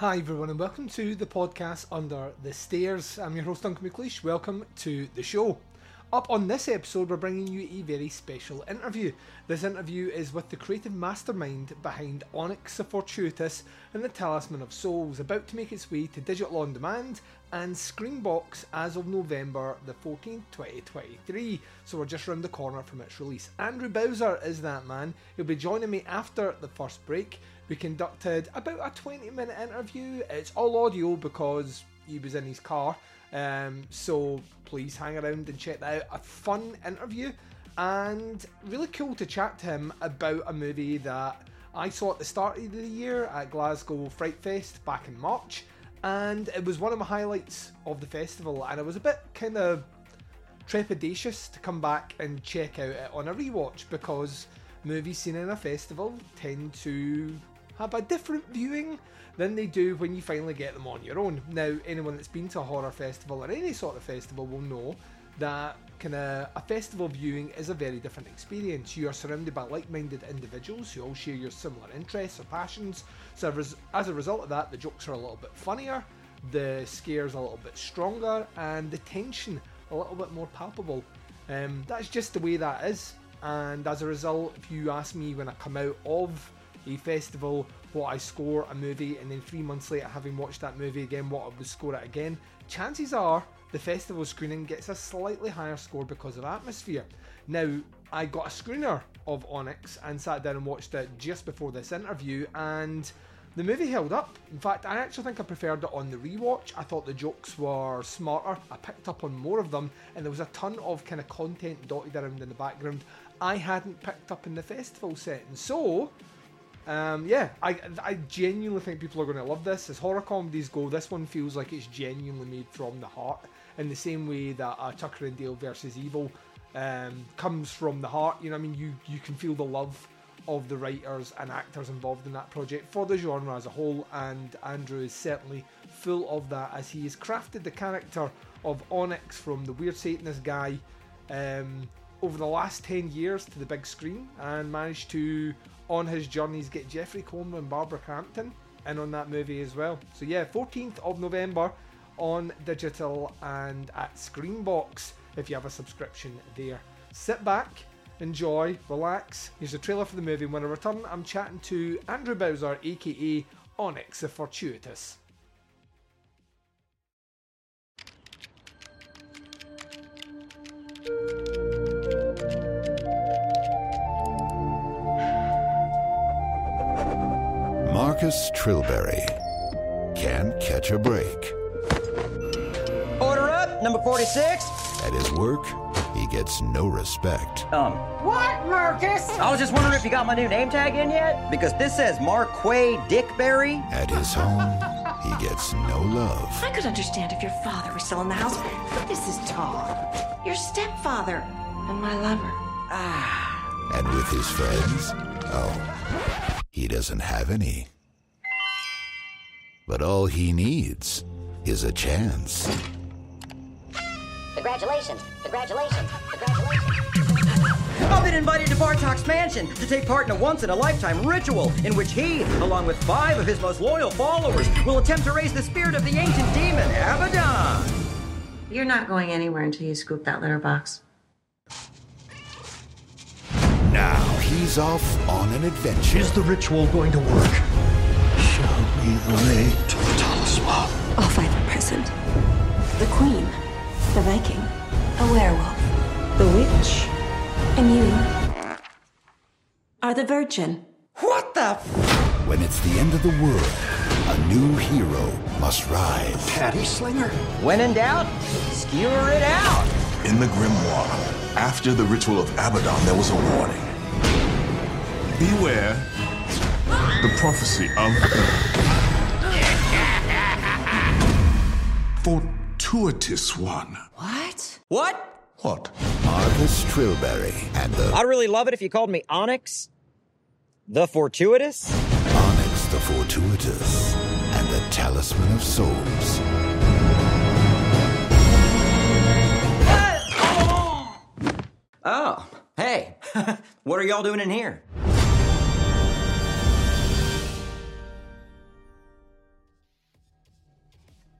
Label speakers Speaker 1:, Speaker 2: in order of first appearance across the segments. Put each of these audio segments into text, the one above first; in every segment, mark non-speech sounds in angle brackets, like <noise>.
Speaker 1: Hi everyone and welcome to the podcast Under the Stairs. I'm your host Duncan McLeish. Welcome to the show. Up on this episode, we're bringing you a very special interview. This interview is with the creative mastermind behind Onyx the Fortuitous and the Talisman of Souls, about to make its way to digital on demand and Screambox as of November the 14th, 2023. So we're just round the corner from its release. Andrew Bowser is that man. He'll be joining me after the first break. We conducted about a 20 minute interview. It's all audio because he was in his car. Um, so please hang around and check that out. A fun interview and really cool to chat to him about a movie that I saw at the start of the year at Glasgow Fright Fest back in March. And it was one of my highlights of the festival, and I was a bit kind of trepidatious to come back and check out it on a rewatch because movies seen in a festival tend to have a different viewing than they do when you finally get them on your own. Now, anyone that's been to a horror festival or any sort of festival will know that kind of a festival viewing is a very different experience. You are surrounded by like-minded individuals who all share your similar interests or passions. So as a result of that, the jokes are a little bit funnier, the scares a little bit stronger, and the tension a little bit more palpable. Um, that's just the way that is. And as a result, if you ask me when I come out of a festival, what I score a movie, and then three months later, having watched that movie again, what I would score it again, chances are the festival screening gets a slightly higher score because of atmosphere. Now, I got a screener of Onyx and sat down and watched it just before this interview, and the movie held up. In fact, I actually think I preferred it on the rewatch. I thought the jokes were smarter. I picked up on more of them, and there was a ton of kind of content dotted around in the background I hadn't picked up in the festival setting. So, um, yeah, I, I genuinely think people are going to love this. As horror comedies go, this one feels like it's genuinely made from the heart, in the same way that uh, Tucker and Dale versus Evil um, comes from the heart. You know, I mean, you you can feel the love of the writers and actors involved in that project for the genre as a whole, and Andrew is certainly full of that as he has crafted the character of Onyx from the weird Satanist guy um, over the last 10 years to the big screen and managed to on his journeys get Jeffrey Combs and Barbara Crampton in on that movie as well. So yeah, 14th of November on digital and at Screambox if you have a subscription there. Sit back, enjoy, relax. Here's a trailer for the movie. When I return, I'm chatting to Andrew Bowser, aka Onyx the Fortuitous.
Speaker 2: Marcus Trilberry can't catch a break.
Speaker 3: Order up, number 46.
Speaker 2: At his work, he gets no respect.
Speaker 3: Um,
Speaker 4: What, Marcus?
Speaker 3: I was just wondering if you got my new name tag in yet? Because this says Marquay Dickberry.
Speaker 2: At his home, he gets no love.
Speaker 5: I could understand if your father was still in the house, but this is Tom, your stepfather, and my lover.
Speaker 3: Ah,
Speaker 2: And with his friends, oh, he doesn't have any. But all he needs is a chance.
Speaker 4: Congratulations, congratulations, congratulations.
Speaker 3: I've been invited to Bartok's mansion to take part in a once-in-a-lifetime ritual in which he, along with five of his most loyal followers, will attempt to raise the spirit of the ancient demon, Abaddon.
Speaker 5: You're not going anywhere until you scoop that litter box.
Speaker 2: Now he's off on an adventure.
Speaker 6: Is the ritual going to work? Show me the way to the talisman.
Speaker 7: All five are present. The Queen, the Viking, a werewolf, the witch, and you are the Virgin.
Speaker 3: What the? F-
Speaker 2: When it's the end of the world, a new hero must rise.
Speaker 6: Patty Slinger?
Speaker 3: when in doubt, skewer it out.
Speaker 8: In the grimoire, after the ritual of Abaddon, there was a warning. Beware the prophecy of. Fortuitous one.
Speaker 3: What? What?
Speaker 8: What?
Speaker 2: Marcus Trilberry and the
Speaker 3: I'd really love it if you called me Onyx. The Fortuitous?
Speaker 2: Onyx the Fortuitous and the Talisman of Souls.
Speaker 3: Oh, hey. <laughs> what are y'all doing in here?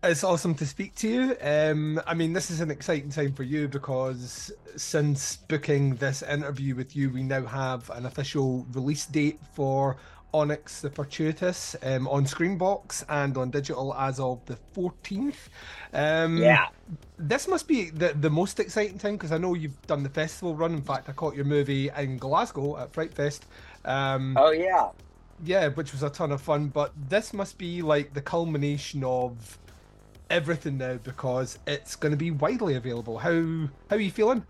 Speaker 1: It's awesome to speak to you. Um, I mean, this is an exciting time for you because since booking this interview with you, we now have an official release date for Onyx the Fortuitous um, on Screambox and on digital as of the 14th. Um,
Speaker 3: Yeah.
Speaker 1: This must be the, the most exciting time because I know you've done the festival run. In fact, I caught your movie in Glasgow at Fright Fest. Um,
Speaker 3: Oh, yeah.
Speaker 1: yeah, which was a ton of fun. But this must be like the culmination of everything now because it's going to be widely available. How how are you feeling?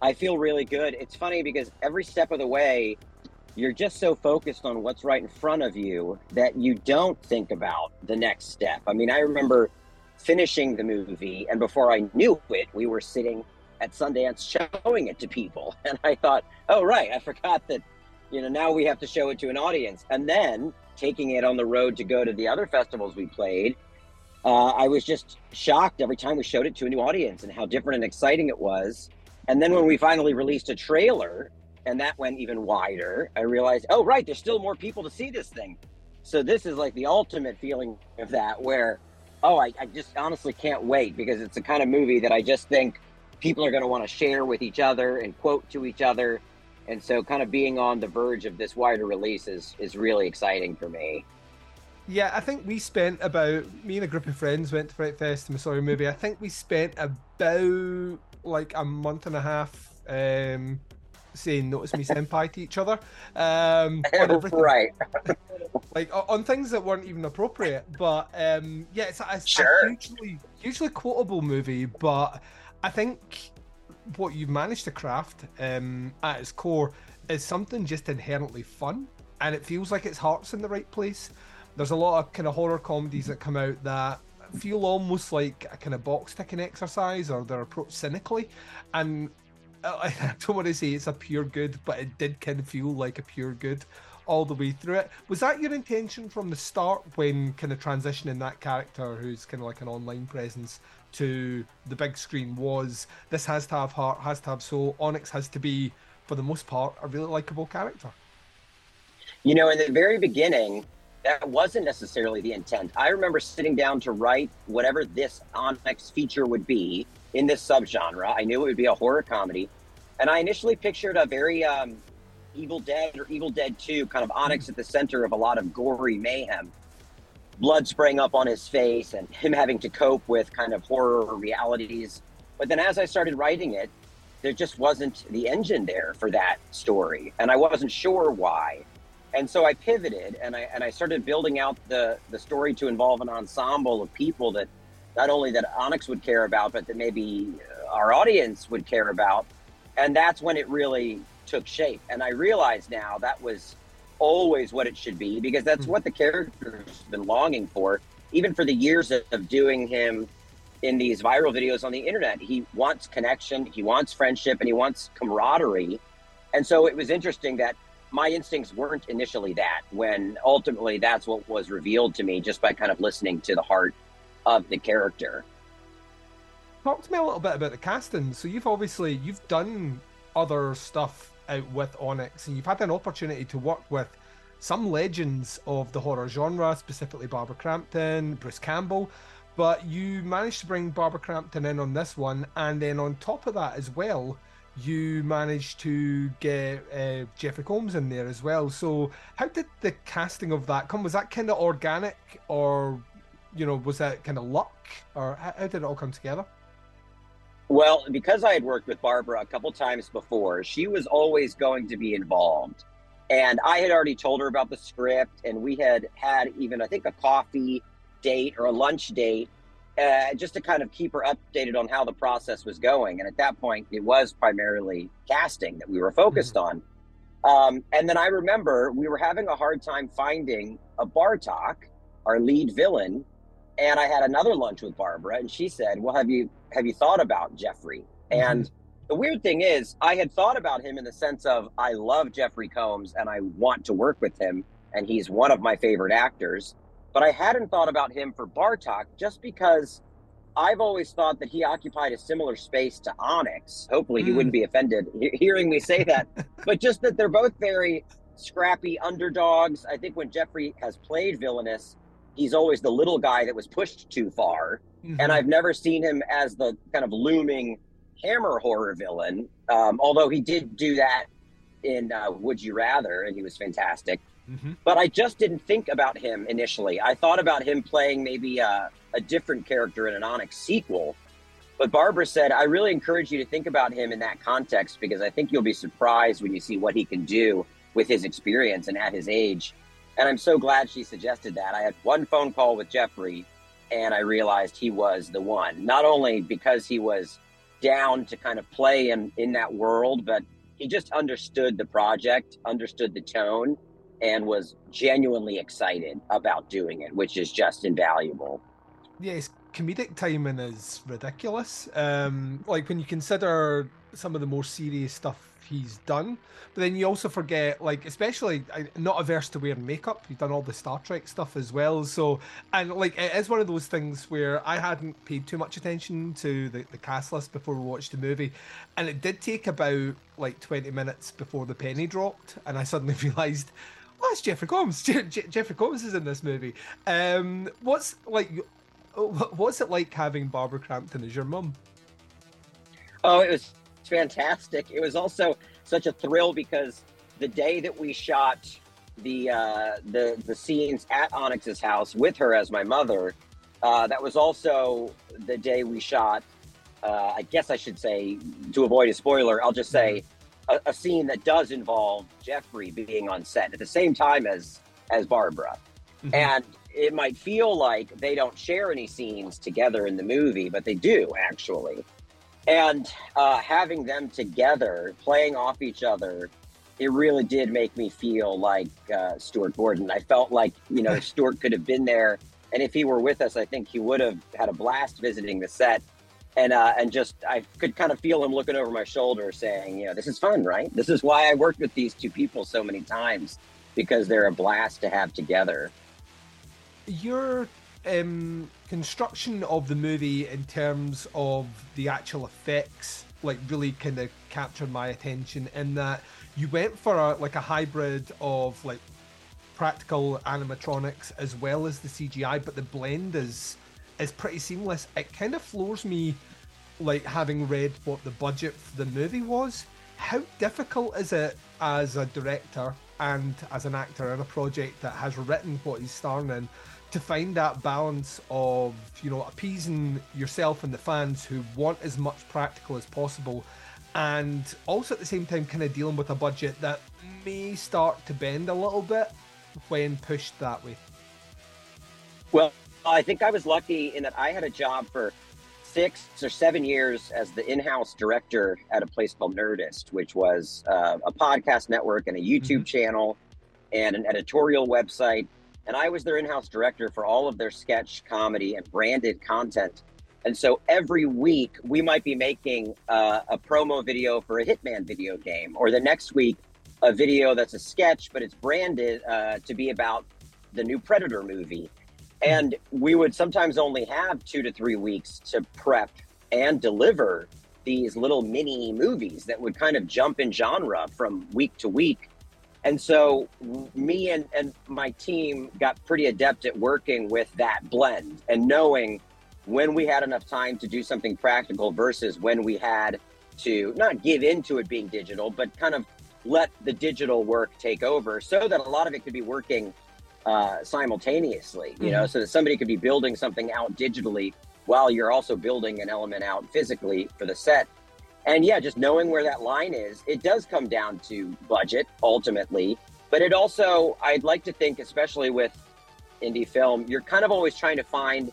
Speaker 9: I feel really good. It's funny because every step of the way, you're just so focused on what's right in front of you that you don't think about the next step. I mean, I remember finishing the movie, and before I knew it, we were sitting at Sundance showing it to people. <laughs> And I thought, oh, right, I forgot that, you know, now we have to show it to an audience. And then taking it on the road to go to the other festivals we played, uh, I was just shocked every time we showed it to a new audience and how different and exciting it was. And then when we finally released a trailer and that went even wider, I realized, oh, right, there's still more people to see this thing. So this is like the ultimate feeling of that, where, oh, I, I just honestly can't wait because it's the kind of movie that I just think people are going to want to share with each other and quote to each other. And so, kind of being on the verge of this wider release is, is really exciting for me.
Speaker 1: Yeah, I think we spent about me and a group of friends went to Fright Fest and we saw a movie. I think we spent about like a month and a half um, saying "Notice Me, Senpai" to each other. Um, <laughs>
Speaker 9: right.
Speaker 1: like on things that weren't even appropriate. But um, yeah, it's, a- it's
Speaker 9: Sure.
Speaker 1: a hugely, hugely quotable movie. But I think what you've managed to craft um, at its core is something just inherently fun, and it feels like its heart's in the right place. There's a lot of kind of horror comedies that come out that feel almost like a kind of box ticking exercise, or they're approached cynically, and I uh, <laughs> I don't want to say it's a pure good, but it did kind of feel like a pure good all the way through it. Was that your intention from the start when kind of transitioning that character who's kind of like an online presence to the big screen was this has to have heart, has to have soul, Onyx has to be, for the most part, a really likable character?
Speaker 9: You know, in the very beginning, that wasn't necessarily the intent. I remember sitting down to write whatever this Onyx feature would be in this subgenre. I knew it would be a horror comedy. And I initially pictured a very um, Evil Dead or Evil Dead 2 kind of Onyx at the center of a lot of gory mayhem. Blood spraying up on his face and him having to cope with kind of horror realities. But then as I started writing it, there just wasn't the engine there for that story. And I wasn't sure why and so I pivoted and I and I started building out the the story to involve an ensemble of people that not only that Onyx would care about, but that maybe uh, our audience would care about, and that's when it really took shape. And I realize now that was always what it should be because that's what the character's been longing for, even for the years of, of doing him in these viral videos on the internet. He wants connection, he wants friendship, and he wants camaraderie. And so it was interesting that my instincts weren't initially that when ultimately that's what was revealed to me just by kind of listening to the heart of the character
Speaker 1: Talk to me a little bit about the casting. So you've obviously you've done other stuff out with Onyx, and you've had an opportunity to work with some legends of the horror genre, specifically Barbara Crampton, Bruce Campbell. But you managed to bring Barbara Crampton in on this one, and then on top of that as well, you managed to get uh, Jeffrey Combs in there as well. So how did the casting of that come? Was that kind of organic, or you know, was that kind of luck, or how, how did it all come together?
Speaker 9: Well, because I had worked with Barbara a couple times before, she was always going to be involved. And I had already told her about the script, and we had had even, I think, a coffee date or a lunch date uh, just to kind of keep her updated on how the process was going. And at that point, it was primarily casting that we were focused mm-hmm. on. Um, and then I remember we were having a hard time finding a Bartok, our lead villain, and I had another lunch with Barbara, and she said, "Well, have you have you thought about Jeffrey?" Mm-hmm. And the weird thing is, I had thought about him in the sense of I love Jeffrey Combs and I want to work with him, and he's one of my favorite actors. But I hadn't thought about him for Bartok just because I've always thought that he occupied a similar space to Onyx. Hopefully, mm. he wouldn't be offended hearing me say that, <laughs> but just that they're both very scrappy underdogs. I think when Jeffrey has played villainous, he's always the little guy that was pushed too far. Mm-hmm. And I've never seen him as the kind of looming hammer horror villain. Um, although he did do that in uh, Would You Rather, and he was fantastic. Mm-hmm. But I just didn't think about him initially. I thought about him playing maybe a, a different character in an Onyx sequel. But Barbara said, I really encourage you to think about him in that context because I think you'll be surprised when you see what he can do with his experience and at his age. And I'm so glad she suggested that. I had one phone call with Jeffrey and I realized he was the one. Not only because he was down to kind of play in, in that world, but he just understood the project, understood the tone, and was genuinely excited about doing it, which is just invaluable.
Speaker 1: Yeah, his comedic timing is ridiculous. Um, like when you consider some of the more serious stuff he's done. But then you also forget, like, especially not averse to wearing makeup. He's done all the Star Trek stuff as well. So, and like, it is one of those things where I hadn't paid too much attention to the, the cast list before we watched the movie. And it did take about like 20 minutes before the penny dropped. And I suddenly <laughs> realized, oh, it's Jeffrey Combs. <laughs> Je- Je- Jeffrey Combs is in this movie. Um, what's like, what's it like having Barbara Crampton as your mum?
Speaker 9: Oh, it was fantastic. It was also such a thrill because the day that we shot the uh, the the scenes at Onyx's house with her as my mother, uh, that was also the day we shot. Uh, I guess I should say, to avoid a spoiler, I'll just say a, a, scene that does involve Jeffrey being on set at the same time as as Barbara, mm-hmm. and it might feel like they don't share any scenes together in the movie, but they do actually. And uh, having them together playing off each other it really did make me feel like uh, stuart gordon. I felt like you know <laughs> stuart could have been there and if he were with us i think he would have had a blast visiting the set and uh, and just i could kind of feel him looking over my shoulder saying you know this is fun right? This is why i worked with these two people so many times because they're a blast to have together.
Speaker 1: You're um, construction of the movie in terms of the actual effects like really kind of captured my attention in that you went for a like a hybrid of like practical animatronics as well as the CGI, but the blend is is pretty seamless. It kind of floors me like having read what the budget for the movie was. How difficult is it as a director and as an actor in a project that has written what he's starring in to find that balance of you know appeasing yourself and the fans who want as much practical as possible and also at the same time kind of dealing with a budget that may start to bend a little bit when pushed that way
Speaker 9: well i think i was lucky in that i had a job for six or seven years as the in-house director at a place called nerdist which was uh, a podcast network and a youtube mm-hmm. channel and an editorial website and I was their in house director for all of their sketch, comedy, and branded content. And so every week we might be making uh, a promo video for a Hitman video game, or the next week a video that's a sketch, but it's branded uh, to be about the new Predator movie. And we would sometimes only have two to three weeks to prep and deliver these little mini movies that would kind of jump in genre from week to week. And so me and, and my team got pretty adept at working with that blend and knowing when we had enough time to do something practical versus when we had to not give into it being digital, but kind of let the digital work take over so that a lot of it could be working uh, simultaneously, you mm-hmm. know, so that somebody could be building something out digitally while you're also building an element out physically for the set. And yeah, just knowing where that line is, it does come down to budget ultimately. But it also, I'd like to think, especially with indie film, you're kind of always trying to find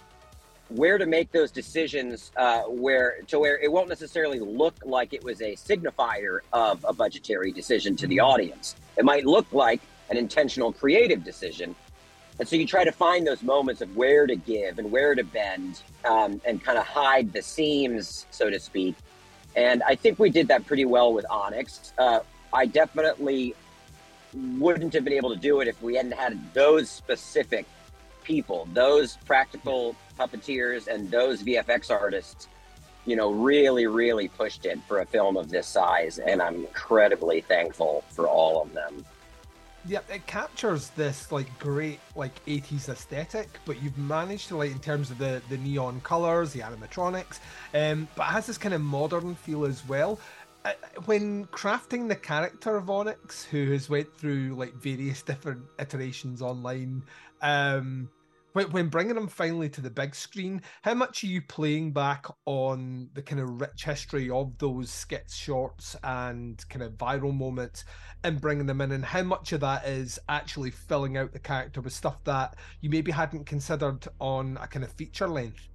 Speaker 9: where to make those decisions uh, where to where it won't necessarily look like it was a signifier of a budgetary decision to the audience. It might look like an intentional creative decision. And so you try to find those moments of where to give and where to bend um, and kind of hide the seams, so to speak. And I think we did that pretty well with Onyx. Uh, I definitely wouldn't have been able to do it if we hadn't had those specific people, those practical puppeteers and those VFX artists, you know, really, really pushed it for a film of this size. And I'm incredibly thankful for all of them.
Speaker 1: Yeah, it captures this like great like 80s aesthetic, but you've managed to like in terms of the the neon colors, the animatronics, um, but it has this kind of modern feel as well. Uh, when crafting the character of Onyx, who has went through like various <laughs> different iterations online, um, when, when bringing him finally to the big screen, how much are you playing back on the kind of rich history of those skits, shorts, and kind of viral moments and bringing them in? And how much of that is actually filling out the character with stuff that you maybe hadn't considered on a kind of feature length?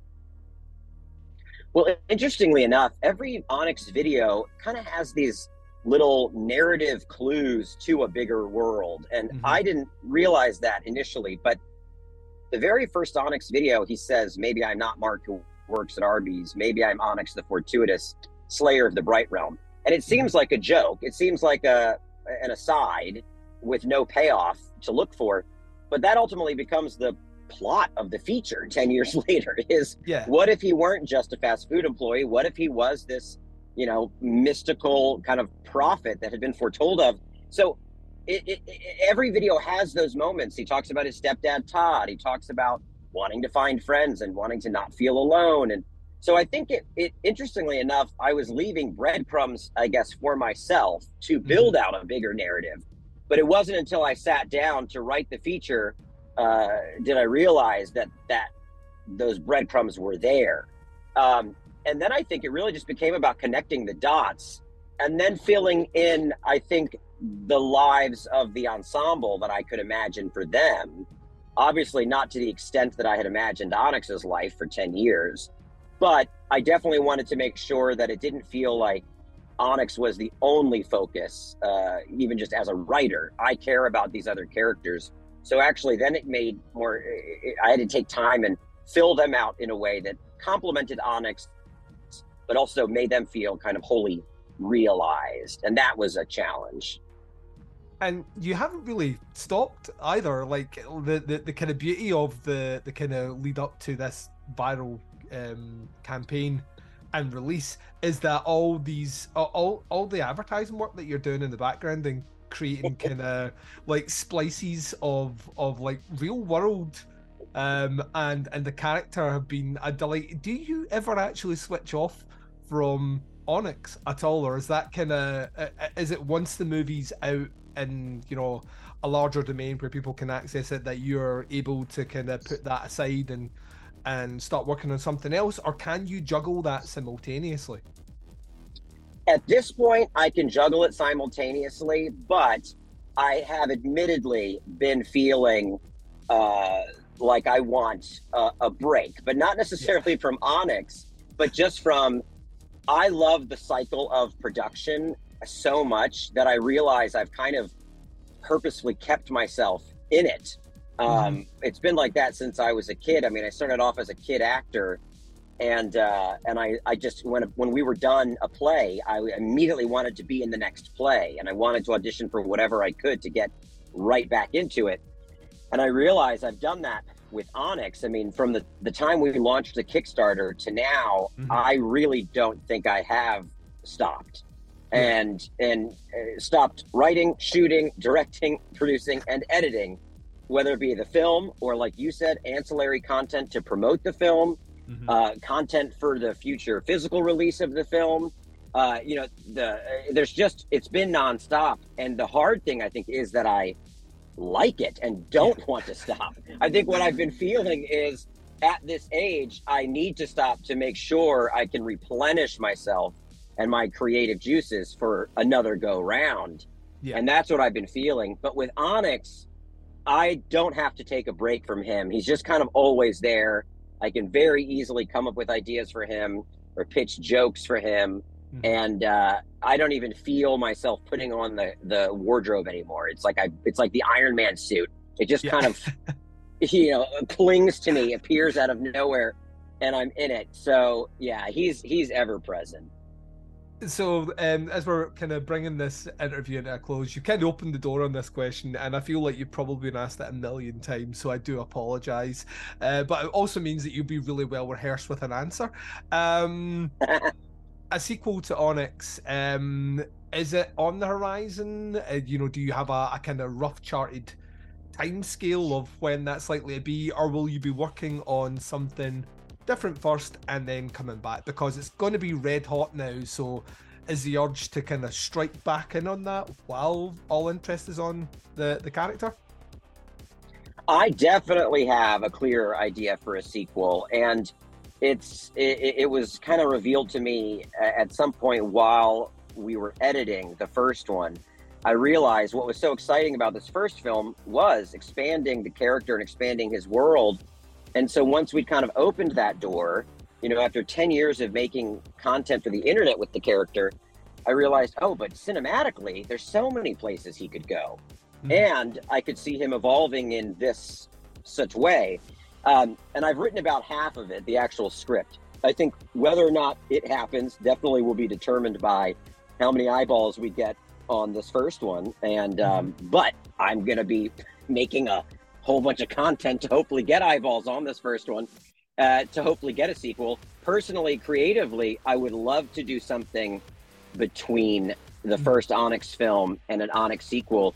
Speaker 9: Well, interestingly enough, every Onyx video kind of has these little narrative clues to a bigger world. And mm-hmm. I didn't realize that initially, but the very first Onyx video, he says, Maybe I'm not Mark who works at Arby's. Maybe I'm Onyx the fortuitous slayer of the Bright Realm. And it seems mm-hmm. like a joke. It seems like a an aside with no payoff to look for. But that ultimately becomes the plot of the feature 10 years <laughs> later is
Speaker 1: yeah.
Speaker 9: what if he weren't just a fast food employee? What if he was this, you know, mystical kind of prophet that had been foretold of? So it, it, it, every video has those moments. He talks about his stepdad Todd. He talks about wanting to find friends and wanting to not feel alone. And so I think it, it interestingly enough, I was leaving breadcrumbs, I guess, for myself to mm-hmm. build out a bigger narrative. But it wasn't until I sat down to write the feature uh, did I realize that that those breadcrumbs were there. Um, and then I think it really just became about connecting the dots and then filling in, I think, the lives of the ensemble that I could imagine for them. Obviously, not to the extent that I had imagined Onyx's life for 10 years, but I definitely wanted to make sure that it didn't feel like Onyx was the only focus, uh, even just as a writer. I care about these other characters. So actually, then it made more, I had to take time and fill them out in a way that complemented Onyx, but also made them feel kind of wholly realized. And that was a challenge
Speaker 1: and you haven't really stopped either. Like the, the, the kind of beauty of the the kind of lead up to this viral um, campaign and release is that all these all all the advertising work that you're doing in the background and creating <laughs> kind of like splices of of like real world um and and the character have been a delight do you ever actually switch off from onyx at all or is that kind of uh, uh, is it once the movie's out in you know a larger domain where people can access it that you're able to kind of put that aside and and start working on something else or can you juggle that simultaneously
Speaker 9: at this point i can juggle it simultaneously but i have admittedly been feeling uh, like i want a, a break but not necessarily yeah. from onyx but just from i love the cycle of production so much that I realize I've kind of purposefully kept myself in it. Um, mm-hmm. It's been like that since I was a kid. I mean, I started off as a kid actor, and uh, and I, I just when when we were done a play, I immediately wanted to be in the next play, and I wanted to audition for whatever I could to get right back into it. And I realized I've done that with Onyx. I mean, from the the time we launched the Kickstarter to now, mm-hmm. I really don't think I have stopped and and uh, stopped writing, shooting, directing, producing, and editing, whether it be the film or, like you said, ancillary content to promote the film, mm-hmm. uh, content for the future physical release of the film. Uh, you know, the uh, there's just it's been nonstop, and the hard thing I think is that I like it and don't want to stop. <laughs> I think what I've been feeling is at this age, I need to stop to make sure I can replenish myself and my creative juices for another go round.
Speaker 1: Yeah.
Speaker 9: And that's what I've been feeling. But with Onyx, I don't have to take a break from him. He's just kind of always there. I can very easily come up with ideas for him or pitch jokes for him.
Speaker 1: Mhm.
Speaker 9: And uh, I don't even feel myself putting on the, the wardrobe anymore. It's like I it's like the Iron Man suit. It just
Speaker 1: Yeah.
Speaker 9: kind of <laughs> you know clings to me, appears out of nowhere, and I'm in it. So yeah, he's he's ever present.
Speaker 1: So, um, as we're kind of bringing this interview into a close, you kind of opened the door on this question, and I feel like you've probably been asked that a million times, so I do apologise. Uh, but it also means that you'll be really well rehearsed with an answer. Um, <laughs> a sequel to Onyx, um, is it on the horizon? Uh, you know, do you have a, a kind of rough charted time scale of when that's likely to be, or will you be working on something different first and then coming back? Because it's going to be red hot now, so is the urge to kind of strike back in on that while all interest is on the, the character?
Speaker 9: I definitely have a clear idea for a sequel, and it's it, it was kind of revealed to me at some point while we were editing the first one. I realized what was so exciting about this first film was expanding the character and expanding his world. And so once we kind of opened that door, you know, after 10 years of making content for the internet with the character, I realized, oh, but cinematically, there's so many places he could go. Mm-hmm. And I could see him evolving in this such way. Um, and I've written about half of it, the actual script. I think whether or not it happens definitely will be determined by how many eyeballs we get on this first one. And um, but I'm gonna be making a whole bunch of content to hopefully get eyeballs on this first one, uh, to hopefully get a sequel. Personally, creatively, I would love to do something between the first Onyx film and an Onyx sequel,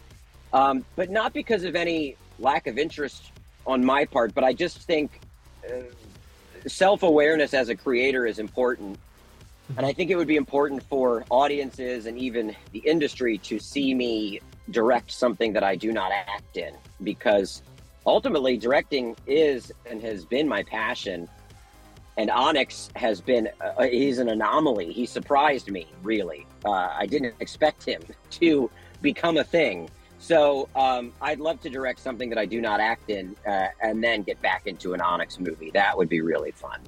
Speaker 9: um, but not because of any lack of interest on my part. But I just think uh, self awareness as a creator is important. And I think it would be important for audiences and even the industry to see me direct something that I do not act in because ultimately directing is and has been my passion. And Onyx has been, uh, he's an anomaly. He surprised me, really. Uh, I didn't expect him <laughs> to become a thing. So um, I'd love to direct something that I do not act in uh, and then get back into an Onyx movie. That would be really fun.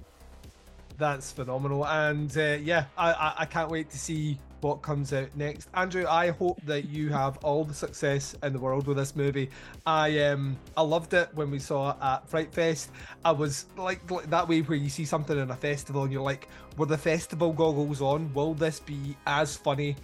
Speaker 1: That's phenomenal, and uh, yeah, I, I I can't wait to see what comes out next. Andrew, I hope that you have all the success in the world with this movie. I um I loved it when we saw it at Fright Fest. I was like, like that way where you see something in a festival and you're like, were the festival goggles on? Will this be as funny?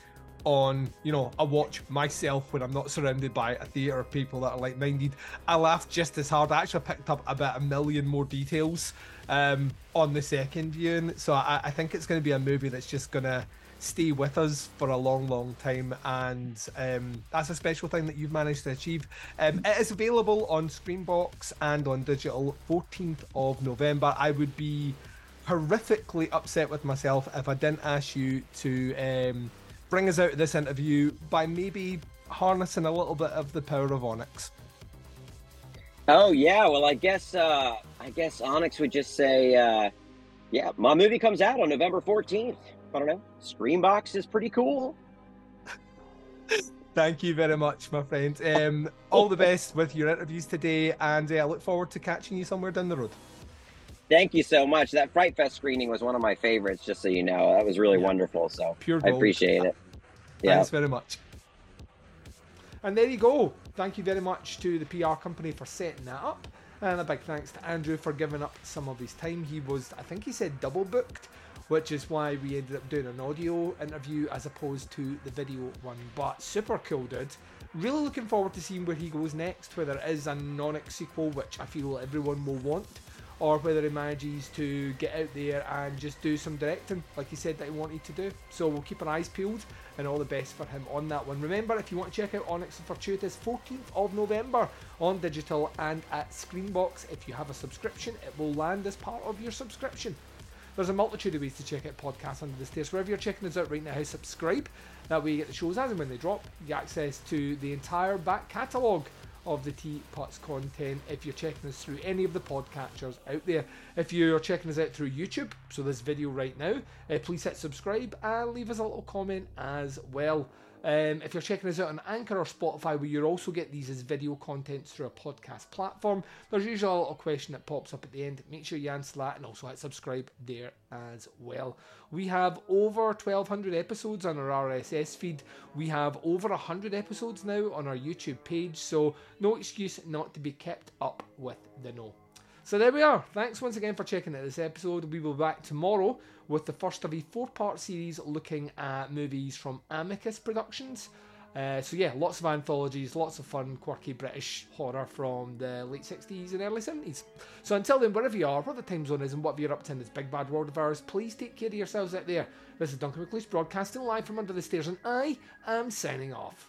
Speaker 1: On you know I watch myself when I'm not surrounded by a theatre of people that are like minded. I laughed just as hard. I actually picked up about a million more details um, on the second viewing, so I, I think it's going to be a movie that's just going to stay with us for a long, long time, and um, that's a special thing that you've managed to achieve. Um, it is available on Screambox and on digital 14th of November. I would be horrifically upset with myself if I didn't ask you to. Um, bring us out of this interview by maybe harnessing a little bit of the power of Onyx.
Speaker 9: Oh yeah, well I guess uh, I guess Onyx would just say, uh, yeah, my movie comes out on November fourteenth. I don't know. Screambox is pretty cool. <laughs>
Speaker 1: Thank you very much, my friend. Um, all the <laughs> best with your interviews today, and uh, I look forward to catching you somewhere down the road.
Speaker 9: Thank you so much. That Fright Fest screening was one of my favorites, just so you know. That was really
Speaker 1: Yeah.
Speaker 9: wonderful. So
Speaker 1: Pure
Speaker 9: I appreciate it. Yeah.
Speaker 1: Thanks very much. And there you go. Thank you very much to the PR company for setting that up. And a big thanks to Andrew for giving up some of his time. He was, I think he said double booked, which is why we ended up doing an audio interview as opposed to the video one. But super cool, dude. Really looking forward to seeing where he goes next, whether it is an Onyx sequel, which I feel everyone will want, or whether he manages to get out there and just do some directing like he said that he wanted to do. So we'll keep our eyes peeled and all the best for him on that one. Remember, if you want to check out Onyx and Fortuitous, 14th of November on digital and at Screambox. If you have a subscription, it will land as part of your subscription. There's a multitude of ways to check out podcasts under the stairs. Wherever you're checking us out right now, subscribe. That way you get the shows as and when they drop. You get access to the entire back catalogue of the Teapots content if you're checking us through any of the podcatchers out there. If you're checking us out through YouTube, so this video right now, uh, please hit subscribe and leave us a little comment as well. Um, if you're checking us out on Anchor or Spotify, where you also get these as video contents through a podcast platform, there's usually a little question that pops up at the end. Make sure you answer that and also hit subscribe there as well. We have over 1,200 episodes on our RSS feed. We have over 100 episodes now on our YouTube page, so no excuse not to be kept up with the know. So there we are. Thanks once again for checking out this episode. We will be back tomorrow with the first of a four part series looking at movies from Amicus Productions. Uh, so yeah, lots of anthologies, lots of fun, quirky British horror from the late 60s and early 70s. So until then, wherever you are, what the time zone is and whatever you're up to in this big bad world of ours, please take care of yourselves out there. This is Duncan McLeish broadcasting live from under the stairs and I am signing off.